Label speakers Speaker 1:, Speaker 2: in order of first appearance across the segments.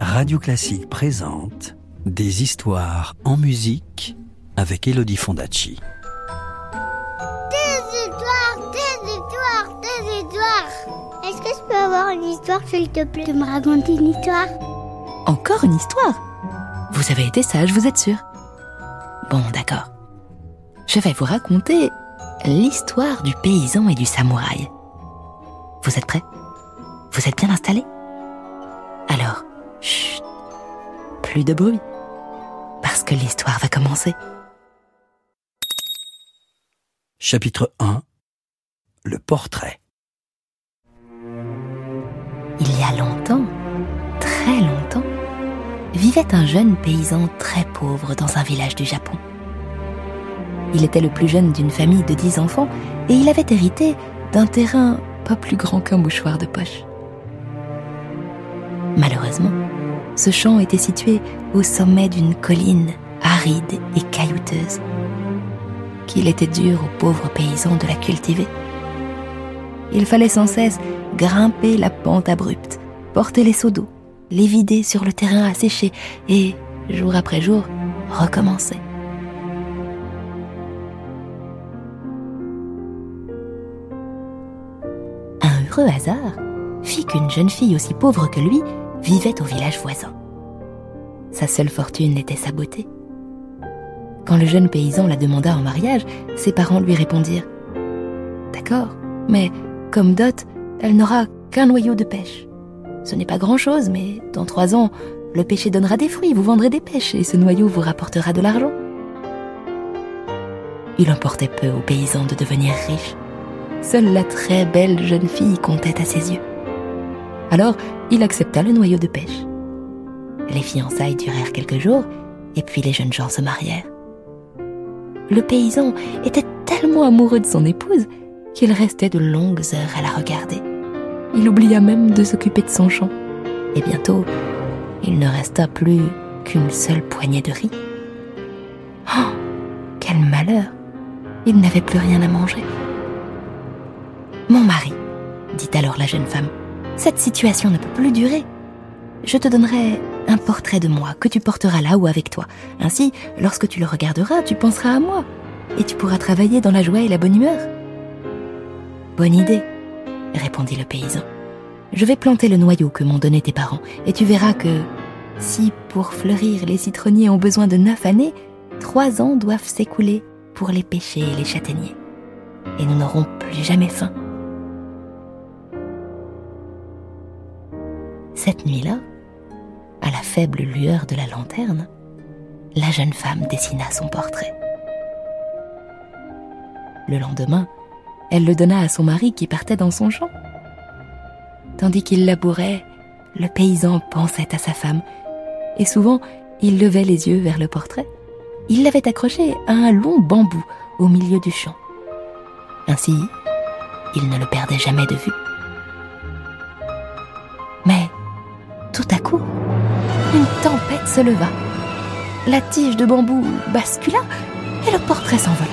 Speaker 1: Radio Classique présente Des histoires en musique avec Elodie Fondacci.
Speaker 2: Des histoires, des histoires, des histoires. Est-ce que je peux avoir une histoire, s'il te plaît, de me raconter une histoire?
Speaker 3: Encore une histoire? Vous avez été sage, vous êtes sûr Bon, d'accord. Je vais vous raconter l'histoire du paysan et du samouraï. Vous êtes prêts? Vous êtes bien installés? Alors, plus de bruit, parce que l'histoire va commencer.
Speaker 1: Chapitre 1 Le portrait.
Speaker 3: Il y a longtemps, très longtemps, vivait un jeune paysan très pauvre dans un village du Japon. Il était le plus jeune d'une famille de dix enfants et il avait hérité d'un terrain pas plus grand qu'un mouchoir de poche. Malheureusement, ce champ était situé au sommet d'une colline aride et caillouteuse, qu'il était dur aux pauvres paysans de la cultiver. Il fallait sans cesse grimper la pente abrupte, porter les seaux d'eau, les vider sur le terrain asséché et, jour après jour, recommencer. Un heureux hasard fit qu'une jeune fille aussi pauvre que lui vivait au village voisin. Sa seule fortune était sa beauté. Quand le jeune paysan la demanda en mariage, ses parents lui répondirent ⁇ D'accord, mais comme dot, elle n'aura qu'un noyau de pêche. Ce n'est pas grand-chose, mais dans trois ans, le pêcher donnera des fruits, vous vendrez des pêches et ce noyau vous rapportera de l'argent. Il importait peu aux paysans de devenir riches. Seule la très belle jeune fille comptait à ses yeux. Alors, il accepta le noyau de pêche. Les fiançailles durèrent quelques jours, et puis les jeunes gens se marièrent. Le paysan était tellement amoureux de son épouse qu'il restait de longues heures à la regarder. Il oublia même de s'occuper de son champ. Et bientôt, il ne resta plus qu'une seule poignée de riz. Oh, quel malheur Il n'avait plus rien à manger. Mon mari, dit alors la jeune femme, cette situation ne peut plus durer. Je te donnerai un portrait de moi que tu porteras là ou avec toi. Ainsi, lorsque tu le regarderas, tu penseras à moi et tu pourras travailler dans la joie et la bonne humeur. Bonne idée, répondit le paysan. Je vais planter le noyau que m'ont donné tes parents et tu verras que si pour fleurir les citronniers ont besoin de neuf années, trois ans doivent s'écouler pour les pêcher et les châtaigniers. Et nous n'aurons plus jamais faim. Cette nuit-là, à la faible lueur de la lanterne, la jeune femme dessina son portrait. Le lendemain, elle le donna à son mari qui partait dans son champ. Tandis qu'il labourait, le paysan pensait à sa femme, et souvent il levait les yeux vers le portrait. Il l'avait accroché à un long bambou au milieu du champ. Ainsi, il ne le perdait jamais de vue. Une tempête se leva. La tige de bambou bascula et le portrait s'envola.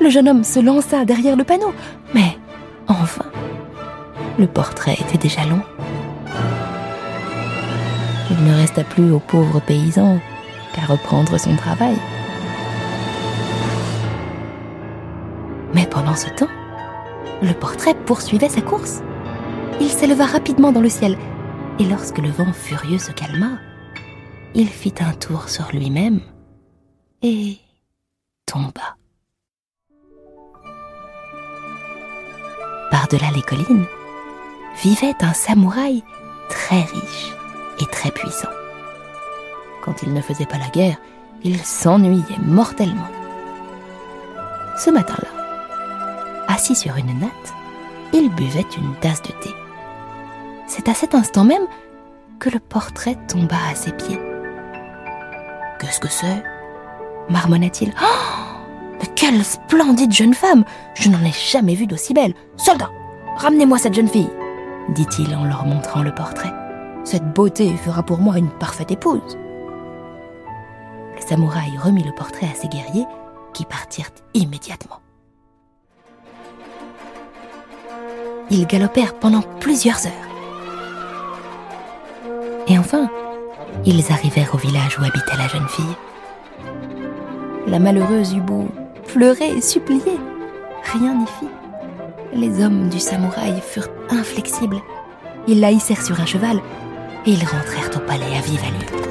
Speaker 3: Le jeune homme se lança derrière le panneau, mais enfin, le portrait était déjà long. Il ne resta plus au pauvre paysan qu'à reprendre son travail. Mais pendant ce temps, le portrait poursuivait sa course. Il s'éleva rapidement dans le ciel, et lorsque le vent furieux se calma, il fit un tour sur lui-même et tomba. Par-delà les collines, vivait un samouraï très riche et très puissant. Quand il ne faisait pas la guerre, il s'ennuyait mortellement. Ce matin-là, assis sur une natte, il buvait une tasse de thé. C'est à cet instant même que le portrait tomba à ses pieds. Qu'est-ce que c'est? Marmonna-t-il? Oh Mais quelle splendide jeune femme Je n'en ai jamais vu d'aussi belle. Soldat, ramenez-moi cette jeune fille dit-il en leur montrant le portrait. Cette beauté fera pour moi une parfaite épouse. Le samouraï remit le portrait à ses guerriers qui partirent immédiatement. Ils galopèrent pendant plusieurs heures. Et enfin, ils arrivèrent au village où habitait la jeune fille. La malheureuse eut beau pleurer et supplier. Rien n'y fit. Les hommes du samouraï furent inflexibles. Ils la hissèrent sur un cheval et ils rentrèrent au palais à vive allure.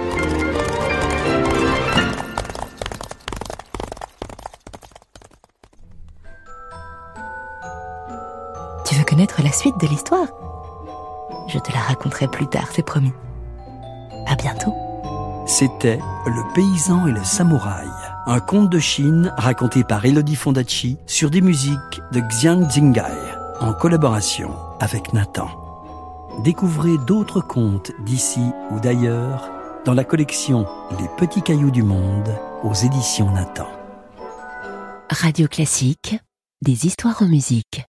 Speaker 3: Tu veux connaître la suite de l'histoire? Je te la raconterai plus tard, c'est promis.
Speaker 1: C'était Le paysan et le samouraï, un conte de Chine raconté par Elodie Fondacci sur des musiques de Xiang Xingai en collaboration avec Nathan. Découvrez d'autres contes d'ici ou d'ailleurs dans la collection Les petits cailloux du monde aux éditions Nathan.
Speaker 3: Radio classique, des histoires en musique.